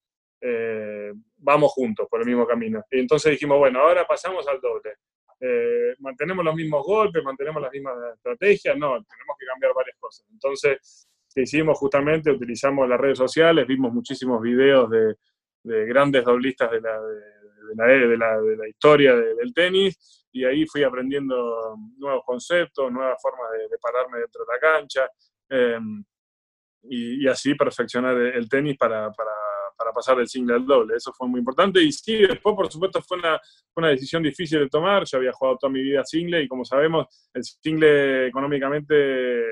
A: vamos juntos por el mismo camino. Y entonces dijimos, bueno, ahora pasamos al doble. Eh, mantenemos los mismos golpes, mantenemos las mismas estrategias, no, tenemos que cambiar varias cosas. Entonces, ¿qué hicimos justamente? Utilizamos las redes sociales, vimos muchísimos videos de, grandes doblistas de la, de, la, historia del tenis y ahí fui aprendiendo nuevos conceptos, nuevas formas de, pararme dentro de la cancha em, y, así perfeccionar el, tenis para para pasar del single al doble. Eso fue muy importante. Y sí, después, por supuesto, fue una, una decisión difícil de tomar. Yo había jugado toda mi vida single y como sabemos, el single económicamente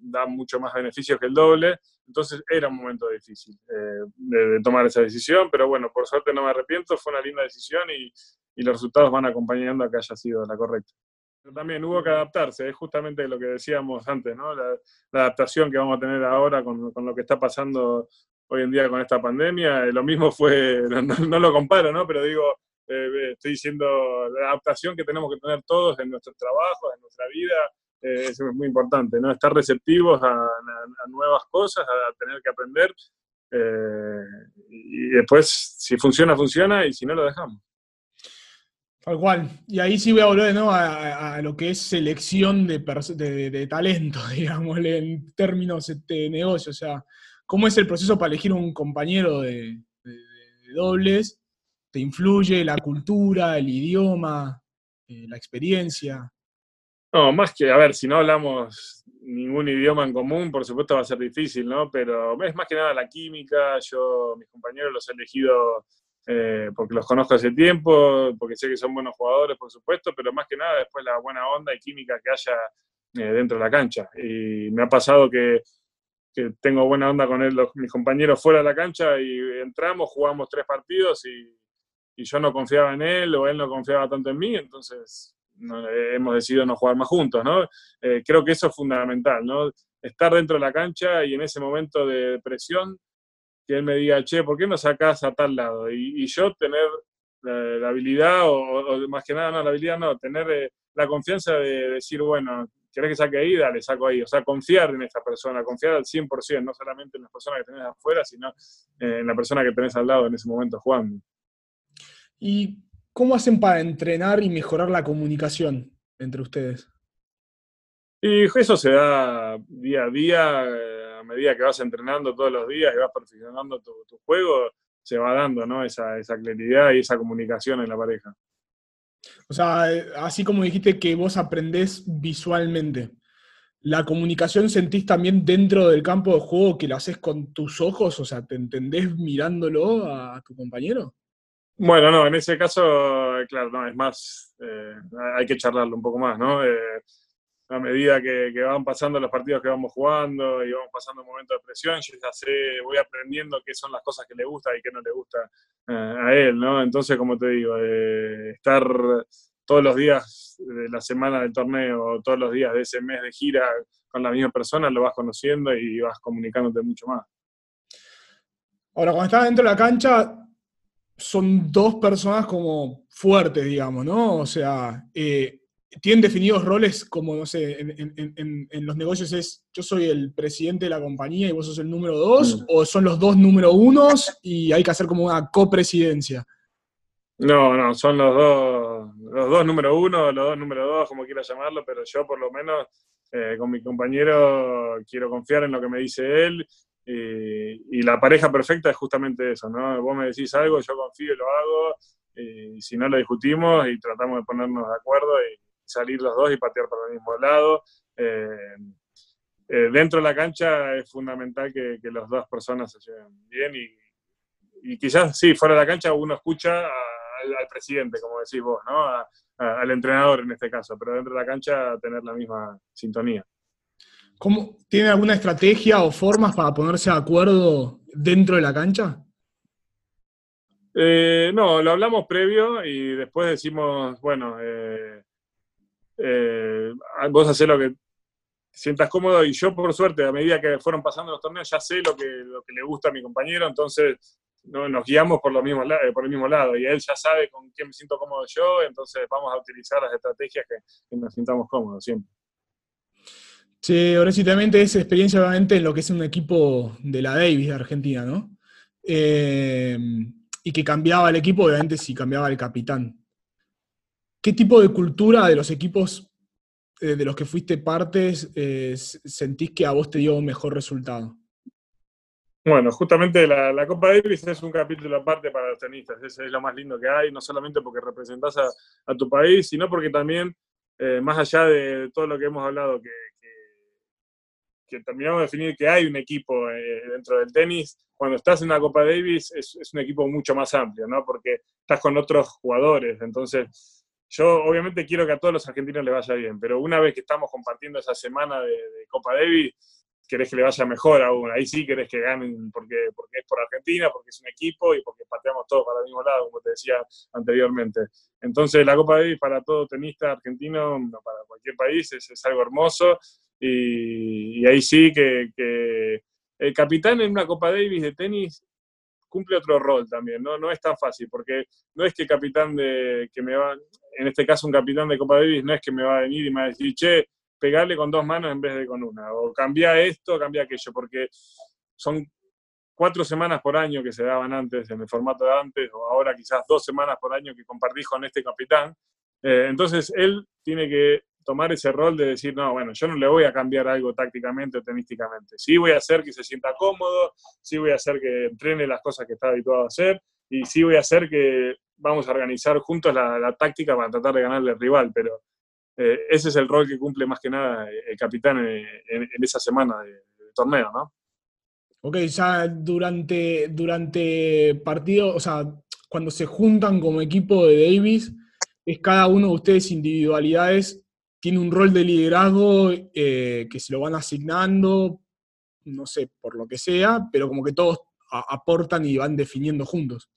A: da mucho más beneficios que el doble. Entonces era un momento difícil eh, de, tomar esa decisión, pero bueno, por suerte no me arrepiento, fue una linda decisión y, y los resultados van acompañando a que haya sido la correcta. También hubo que adaptarse, es justamente lo que decíamos antes, ¿no? La, la, adaptación que vamos a tener ahora con, con, lo que está pasando hoy en día con esta pandemia. Eh, lo mismo fue, *laughs* no, lo comparo, ¿no? Pero digo, eh, estoy diciendo la adaptación que tenemos que tener todos en nuestro trabajo, en nuestra vida, eh, es muy importante, ¿no? Estar receptivos a, nuevas cosas, a tener que aprender. y después, si funciona, funciona, y si no, lo dejamos.
B: Tal cual. Y ahí sí voy a volver ¿no? a, lo que es selección de, de, talento, *laughs* digamos, en términos de este, negocio. O sea, ¿Cómo es el proceso para elegir un compañero de, dobles? ¿Te influye la cultura, el idioma, eh, la experiencia?
A: No, más que, a ver, si no hablamos ningún idioma en común, por supuesto va a ser difícil, ¿no? Pero es más que nada la química, yo, mis compañeros los he elegido eh, porque los conozco hace tiempo, porque sé que son buenos jugadores, por supuesto, pero más que nada después la buena onda y química que haya eh, dentro de la cancha. Y me ha pasado que que tengo buena onda con él, mis compañeros fuera de la cancha y entramos, jugamos tres partidos y, y, yo no confiaba en él o él no confiaba tanto en mí, entonces hemos decidido no jugar más juntos, ¿no? Eh, creo que eso es fundamental, ¿no? Estar dentro de la cancha y en ese momento de presión, que él me diga, che, ¿por qué no sacás a tal lado? Y, yo tener la, habilidad, o, más que nada, no, la habilidad no, tener eh, la confianza de decir, bueno, ¿querés que saque ahí? Dale, saco ahí. O sea, confiar en esta persona, confiar al 100%, no solamente en las personas que tenés afuera, sino eh, en la persona que tenés al lado en ese momento jugando.
B: ¿Y cómo hacen para entrenar y mejorar la comunicación entre ustedes?
A: Y eso se da día a día. Eh, a medida que vas entrenando todos los días y vas perfeccionando tu, juego, se va dando ¿no? esa, esa claridad y esa comunicación en la pareja.
B: O sea, así como dijiste que vos aprendés visualmente, ¿la comunicación sentís también dentro del campo de juego que lo haces con tus ojos? O sea, ¿te entendés mirándolo a tu compañero?
A: Bueno, no, en ese caso, claro, no, es más, eh, hay que charlarlo un poco más, ¿no? Eh, a medida que, van pasando los partidos que vamos jugando y vamos pasando momentos de presión, yo ya sé, voy aprendiendo qué son las cosas que le gusta y qué no le gusta eh, a él, ¿no? Entonces, como te digo, eh, estar todos los días de la semana del torneo, todos los días de ese mes de gira con la misma persona, lo vas conociendo y vas comunicándote mucho más.
B: Ahora, cuando estás dentro de la cancha, son dos personas como fuertes, digamos, ¿no? O sea, eh, tienen definidos roles como, no sé, en, los negocios es yo soy el presidente de la compañía y vos sos el número dos, mm. o son los dos número unos y hay que hacer como una copresidencia?
A: No, no, son los dos, los dos número uno, los dos número dos, como quieras llamarlo, pero yo por lo menos eh, con mi compañero quiero confiar en lo que me dice él y, y, la pareja perfecta es justamente eso, ¿no? Vos me decís algo, yo confío y lo hago, y si no lo discutimos y tratamos de ponernos de acuerdo y salir los dos y patear para el mismo lado. Eh, eh, dentro de la cancha es fundamental que, las dos personas se lleven bien y, quizás sí, fuera de la cancha uno escucha al, presidente, como decís vos, ¿no? al entrenador en este caso, pero dentro de la cancha tener la misma sintonía.
B: ¿Cómo, ¿Tiene alguna estrategia o formas para ponerse de acuerdo dentro de la cancha?
A: Eh, no, lo hablamos previo y después decimos, bueno, eh, eh, vos haces lo que sientas cómodo y yo por suerte a medida que fueron pasando los torneos ya sé lo que, lo que le gusta a mi compañero, entonces no, nos guiamos por, los mismos, eh, por el mismo lado y él ya sabe con quién me siento cómodo yo, entonces vamos a utilizar las estrategias que, nos sintamos cómodos siempre.
B: Sí, sí, también esa experiencia obviamente en lo que es un equipo de la Davis de Argentina, ¿no? Eh, y que cambiaba el equipo, obviamente, si cambiaba el capitán. ¿Qué tipo de cultura de los equipos eh, de los que fuiste partes eh, sentís que a vos te dio un mejor resultado?
A: Bueno, justamente la, Copa Davis es un capítulo aparte para los tenistas, es, es lo más lindo que hay, no solamente porque representás a, tu país, sino porque también, eh, más allá de todo lo que hemos hablado, que, que, terminamos de definir que hay un equipo dentro del tenis, cuando estás en la Copa Davis es, es un equipo mucho más amplio, ¿no? Porque estás con otros jugadores, entonces yo obviamente quiero que a todos los argentinos le vaya bien, pero una vez que estamos compartiendo esa semana de, Copa Davis, querés que le vaya mejor aún. Ahí sí querés que ganen porque, porque es por Argentina, porque es un equipo y porque pateamos todos para el mismo lado, como te decía anteriormente. Entonces, la Copa Davis para todo tenista argentino, para cualquier país, es, algo hermoso. Y, ahí sí que, que, el capitán en una Copa Davis de tenis cumple otro rol también, ¿no? No es tan fácil, porque no es que capitán de, que me va, en este caso un capitán de Copa Davis, no es que me va a venir y me va a decir, che, pegarle con dos manos en vez de con una, o cambia esto, cambia aquello, porque son cuatro semanas por año que se daban antes en el formato de antes, o ahora quizás dos semanas por año que compartís con este capitán. Eh, entonces él tiene que tomar ese rol de decir, no, bueno, yo no le voy a cambiar algo tácticamente o tenísticamente. Sí voy a hacer que se sienta cómodo, sí voy a hacer que entrene las cosas que está habituado a hacer, y sí voy a hacer que vamos a organizar juntos la, táctica para tratar de ganarle al rival, pero eh, ese es el rol que cumple más que nada el capitán en, esa semana de, torneo, ¿no?
B: Ok, ya durante, durante partido, o sea, cuando se juntan como equipo de Davis, es cada uno de ustedes individualidades tiene un rol de liderazgo eh, que se lo van asignando, no sé, por lo que sea, pero como que todos aportan y van definiendo juntos.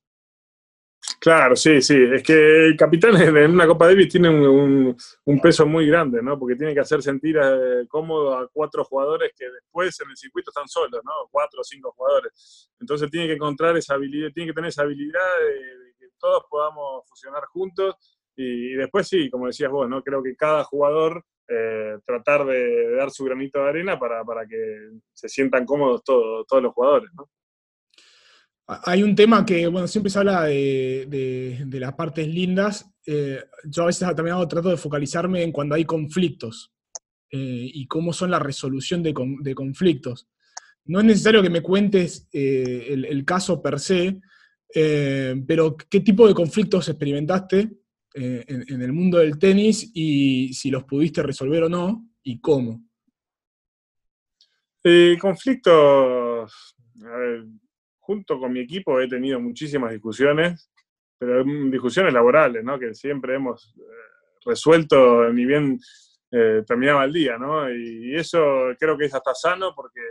A: Claro, sí, sí. Es que el capitán en una Copa Davis tiene un, peso muy grande, ¿no? Porque tiene que hacer sentir eh, cómodo a cuatro jugadores que después en el circuito están solos, ¿no? Cuatro o cinco jugadores. Entonces tiene que encontrar esa habilidad, tiene que tener esa habilidad de que todos podamos fusionar juntos y, después sí, como decías vos, ¿no? Creo que cada jugador eh, tratar de, dar su granito de arena para, que se sientan cómodos todos, todos los jugadores, ¿no?
B: Hay un tema que, bueno, siempre se habla de, las partes lindas. Eh, yo a veces también hago, trato de focalizarme en cuando hay conflictos eh, y cómo son la resolución de, conflictos. no es necesario que me cuentes eh, el, caso per se, pero ¿qué tipo de conflictos experimentaste eh, en, el mundo del tenis y si los pudiste resolver o no y cómo?
A: conflictos, junto con mi equipo he tenido muchísimas discusiones, pero discusiones laborales, ¿no? Que siempre hemos resuelto ni bien terminaba el día, ¿no? Y eso creo que es hasta sano porque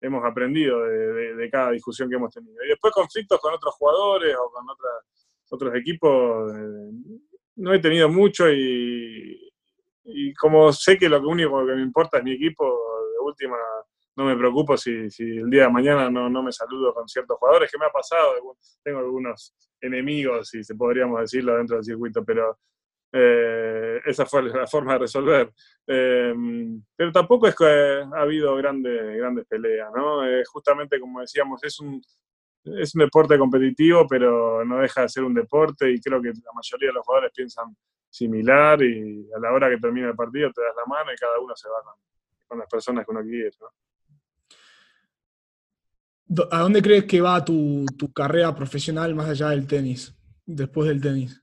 A: hemos aprendido de, cada discusión que hemos tenido. Y después conflictos con otros jugadores o con otros equipos, eh, no he tenido mucho y, como sé que lo único que me importa es mi equipo, de última no me preocupo si, el día de mañana no, no, me saludo con ciertos jugadores, que me ha pasado, tengo algunos enemigos, si se podríamos decirlo, dentro del circuito, pero eh, esa fue la forma de resolver. Eh, pero tampoco es que ha habido grandes, grandes peleas, ¿no? Eh, justamente como decíamos, es un, es un deporte competitivo, pero no deja de ser un deporte y creo que la mayoría de los jugadores piensan similar y a la hora que termina el partido te das la mano y cada uno se va con, las personas que uno quiere,
B: ¿A dónde crees que va tu, tu carrera profesional más allá del tenis, después del tenis?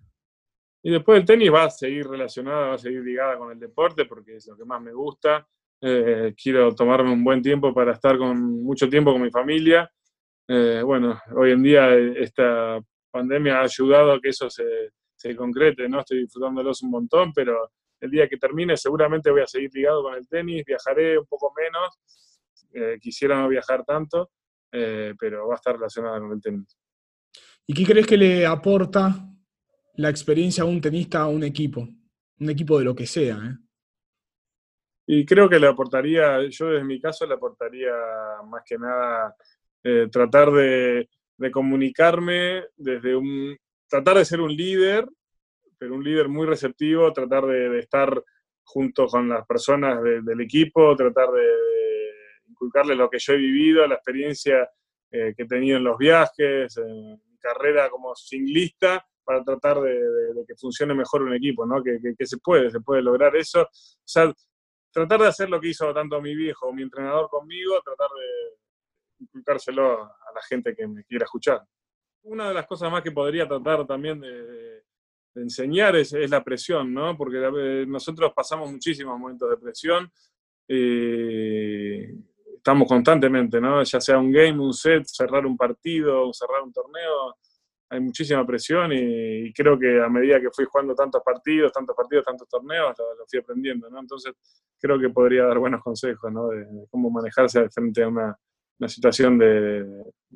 A: Y después el tenis va a seguir relacionada, va a seguir ligada con el deporte porque es lo que más me gusta. Eh, quiero tomarme un buen tiempo para estar con mucho tiempo con mi familia. Eh, bueno, hoy en día esta pandemia ha ayudado a que eso se, se concrete, ¿no? Estoy disfrutándolos un montón, pero el día que termine seguramente voy a seguir ligado con el tenis, viajaré un poco menos, eh, quisiera no viajar tanto, pero va a estar relacionada con el tenis.
B: ¿Y qué crees que le aporta la experiencia a un tenista a un equipo, un equipo de lo que sea. ¿eh?
A: Y creo que le aportaría, yo desde mi caso le aportaría más que nada eh, tratar de, comunicarme desde un, tratar de ser un líder, pero un líder muy receptivo, tratar de, estar junto con las personas del equipo, tratar de, inculcarles lo que yo he vivido, la experiencia eh, que he tenido en los viajes, en carrera como singlista, para tratar de, que funcione mejor un equipo, ¿no? Que, se puede, se puede lograr eso. O sea, tratar de hacer lo que hizo tanto mi viejo, mi entrenador conmigo, tratar de inculcárselo a la gente que me quiera escuchar. Una de las cosas más que podría tratar también de, enseñar es, la presión, ¿no? Porque eh, nosotros pasamos muchísimos momentos de presión. estamos constantemente, ¿no? Ya sea un game, un set, cerrar un partido, cerrar un torneo, hay muchísima presión y, creo que a medida que fui jugando tantos partidos, tantos partidos, tantos torneos, lo, fui aprendiendo, ¿no? Entonces creo que podría dar buenos consejos, ¿no? De, cómo manejarse frente a una, situación de,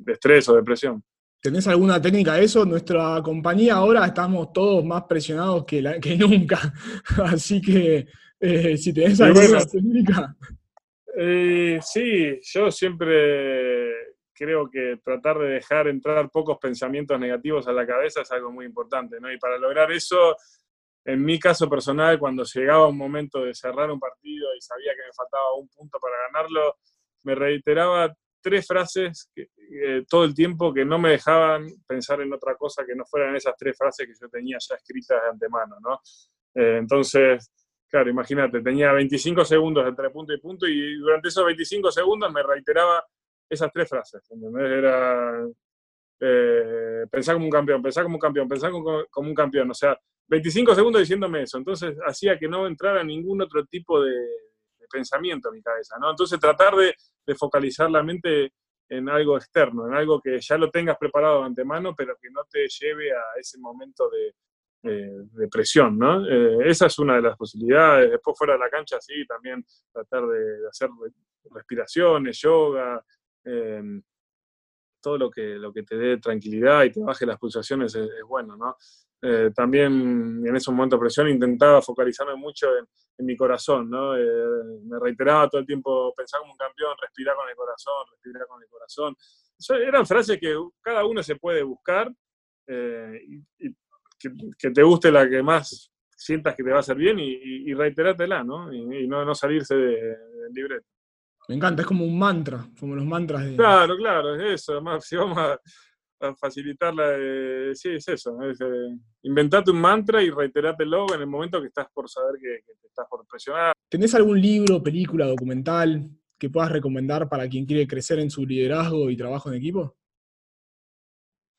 A: estrés o de presión.
B: ¿Tenés alguna técnica de eso? Nuestra compañía ahora estamos todos más presionados que, que *laughs* nunca, así que eh, si tenés alguna técnica...
A: Eh, sí, yo siempre creo que tratar de dejar entrar pocos pensamientos negativos a la cabeza es algo muy importante, ¿no? Y para lograr eso, en mi caso personal, cuando llegaba un momento de cerrar un partido y sabía que me faltaba un punto para ganarlo, me reiteraba tres frases eh, todo el tiempo que no me dejaban pensar en otra cosa que no fueran esas tres frases que yo tenía ya escritas de antemano, ¿no? Eh, entonces, claro, imagínate, tenía 25 segundos entre punto y punto y durante esos 25 segundos me reiteraba esas tres frases. Era eh, pensar como un campeón, pensar como un campeón, pensar como, un campeón. O sea, 25 segundos diciéndome eso. Entonces hacía que no entrara ningún otro tipo de, pensamiento a mi cabeza. ¿no? Entonces tratar de, focalizar la mente en algo externo, en algo que ya lo tengas preparado de antemano, pero que no te lleve a ese momento de, presión, ¿no? Eh, esa es una de las posibilidades. Después fuera de la cancha, sí, también tratar de hacer respiraciones, yoga, Em, todo lo que, lo que te dé tranquilidad y te baje las pulsaciones es, bueno, ¿no? Eh, también en esos momentos de presión intentaba focalizarme mucho en, mi corazón, ¿no? Eh, me reiteraba todo el tiempo, pensar como un campeón, respirar con el corazón, respirar con el corazón. eran frases que cada uno se puede buscar eh, y, que, te guste la que más sientas que te va a hacer bien y, y, reiterártela, ¿no? Y, no, no salirse del libreto.
B: Me encanta, es como un mantra, como los mantras de...
A: Claro, claro, es eso. Además, si vamos a, facilitarla, sí, es eso. Es, eh, inventate un mantra y reiterátelo en el momento que estás por saber que, te estás por presionar.
B: ¿Tenés algún libro, película, documental que puedas recomendar para quien quiere crecer en su liderazgo y trabajo en equipo?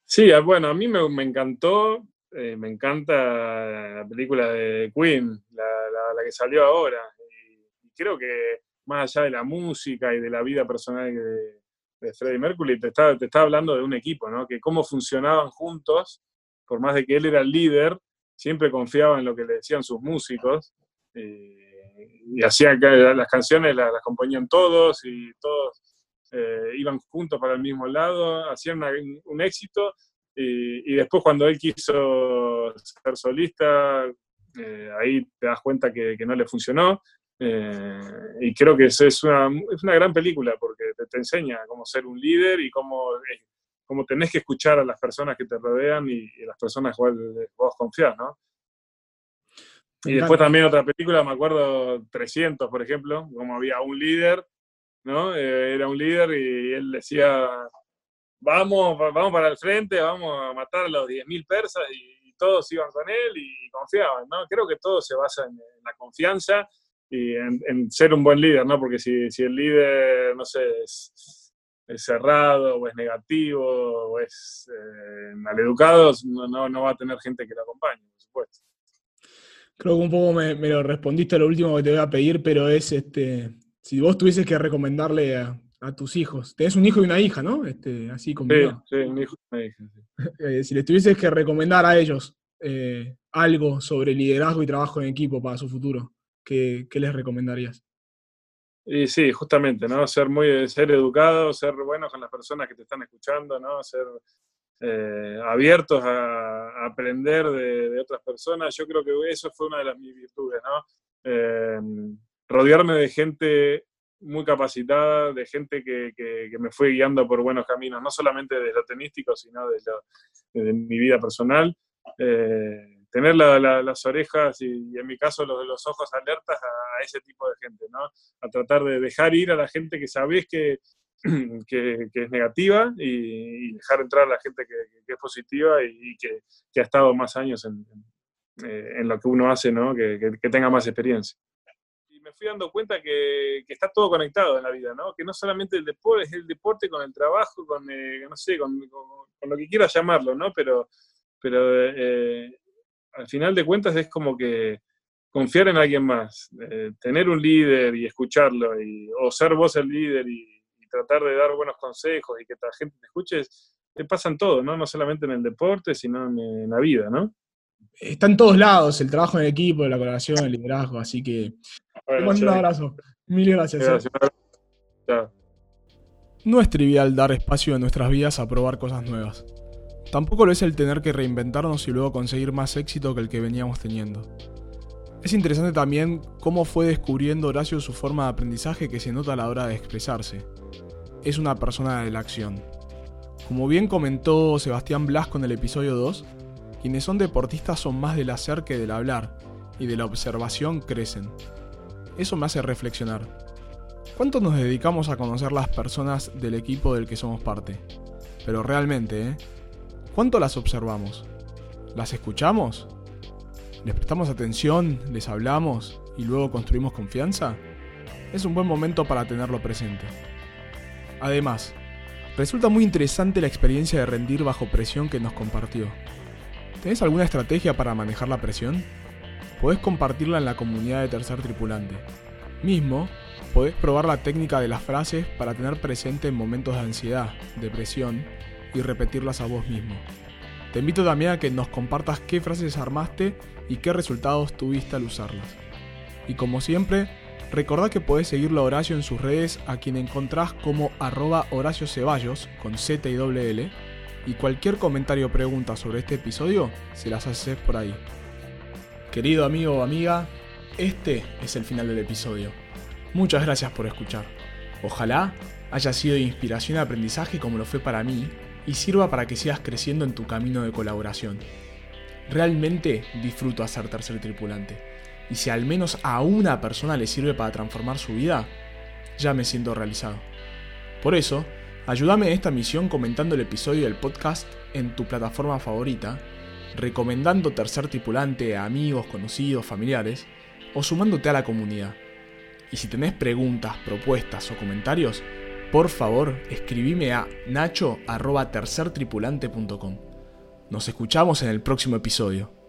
A: Sí, ah, bueno, a mí me, encantó, eh, me encanta la película de Queen, la, que salió ahora. Y, creo que más allá de la música y de la vida personal de, de Freddie Mercury, te está, te hablando de un equipo, ¿no? Que cómo funcionaban juntos, por más de que él era el líder, siempre confiaba en lo que le decían sus músicos. Eh, y hacía que las canciones las, componían todos y todos eh, iban juntos para el mismo lado, hacían un éxito. Y, después cuando él quiso ser solista, eh, ahí te das cuenta que, no le funcionó. Y creo que es, es, una, es una gran película porque te, enseña cómo ser un líder y cómo, cómo tenés que escuchar a las personas que te rodean y, y las personas que vos confías, ¿no? Y después también otra película, me acuerdo 300, por ejemplo, como había un líder, ¿no? Eh, era un líder y él decía, vamos, vamos para el frente, vamos a matar a los 10.000 persas y, todos iban con él y, confiaban, ¿no? Creo que todo se basa en, la confianza y en, ser un buen líder, ¿no? Porque si, si el líder, no sé, es, cerrado o es negativo o es eh, maleducado, no, no, no va a tener gente que lo acompañe, por supuesto.
B: Creo que un poco me, lo respondiste a lo último que te voy a pedir, pero es este, si vos tuvieses que recomendarle a, tus hijos, tenés un hijo y una hija, ¿no? Este, así como.
A: Sí, sí, un hijo y una hija. *laughs*
B: Eh, si les tuvieses que recomendar a ellos eh, algo sobre liderazgo y trabajo en equipo para su futuro, ¿qué, les recomendarías?
A: Y sí, justamente, ¿no? Ser muy, ser educado, ser bueno con las personas que te están escuchando, ¿no? Ser eh, abiertos a, aprender de, otras personas. Yo creo que eso fue una de las mis virtudes, ¿no? Eh, rodearme de gente muy capacitada, de gente que, me fue guiando por buenos caminos, no solamente de lo tenístico, sino de, mi vida personal. Eh, tener las orejas y, en mi caso los, los ojos alertas a, ese tipo de gente, ¿no? A tratar de dejar ir a la gente que sabés *clears throat* que, que, es negativa y, dejar entrar a la gente que, es positiva y, que, ha estado más años en, eh, en, lo que uno hace, ¿no? que, tenga más experiencia. Y me fui dando cuenta que, está todo conectado en la vida, ¿no? que no solamente el deporte, es el deporte con el trabajo, con, eh, no sé, con, lo que quieras llamarlo, ¿no? pero, pero eh, al final de cuentas es como que confiar en alguien más, tener un líder y escucharlo, y, o ser vos el líder y tratar de dar buenos consejos y que la gente te escuche, te pasan todo, ¿no? No solamente en el deporte, sino en, la vida, ¿no?
B: Está en todos lados, el trabajo en equipo, la colaboración, el liderazgo, así que te mando un abrazo. Mil gracias. gracias. ¿eh? No es trivial dar espacio en nuestras vidas a probar cosas nuevas. Tampoco lo es el tener que reinventarnos y luego conseguir más éxito que el que veníamos teniendo. Es interesante también cómo fue descubriendo Horacio su forma de aprendizaje que se nota a la hora de expresarse es una persona de la acción. Como bien comentó Sebastián Blasco en el episodio 2, quienes son deportistas son más del hacer que del hablar, y de la observación crecen. Eso me hace reflexionar. ¿Cuánto nos dedicamos a conocer las personas del equipo del que somos parte? Pero realmente, ¿eh? ¿Cuánto las observamos? ¿Las escuchamos? ¿Les prestamos atención? ¿Les hablamos? ¿Y luego construimos confianza? Es un buen momento para tenerlo presente. Además, resulta muy interesante la experiencia de rendir bajo presión que nos compartió. ¿Tenés alguna estrategia para manejar la presión? Podés compartirla en la comunidad de tercer tripulante. Mismo, podés probar la técnica de las frases para tener presente en momentos de ansiedad, depresión y repetirlas a vos mismo. Te invito también a que nos compartas qué frases armaste y qué resultados tuviste al usarlas. Y como siempre, Recordá que podés seguirlo a Horacio en sus redes, a quien encontrás como arroba Horacio Ceballos, con Z y doble L, y cualquier comentario o pregunta sobre este episodio se las haces por ahí. Querido amigo o amiga, este es el final del episodio. Muchas gracias por escuchar. Ojalá haya sido de inspiración y aprendizaje como lo fue para mí y sirva para que sigas creciendo en tu camino de colaboración. Realmente disfruto hacer tercer tripulante y si al menos a una persona le sirve para transformar su vida, ya me siento realizado. Por eso, ayúdame en esta misión comentando el episodio del podcast en tu plataforma favorita, recomendando tercer tripulante a amigos, conocidos, familiares, o sumándote a la comunidad. Y si tenés preguntas, propuestas o comentarios, por favor escribime a nacho.tercertripulante.com. Nos escuchamos en el próximo episodio.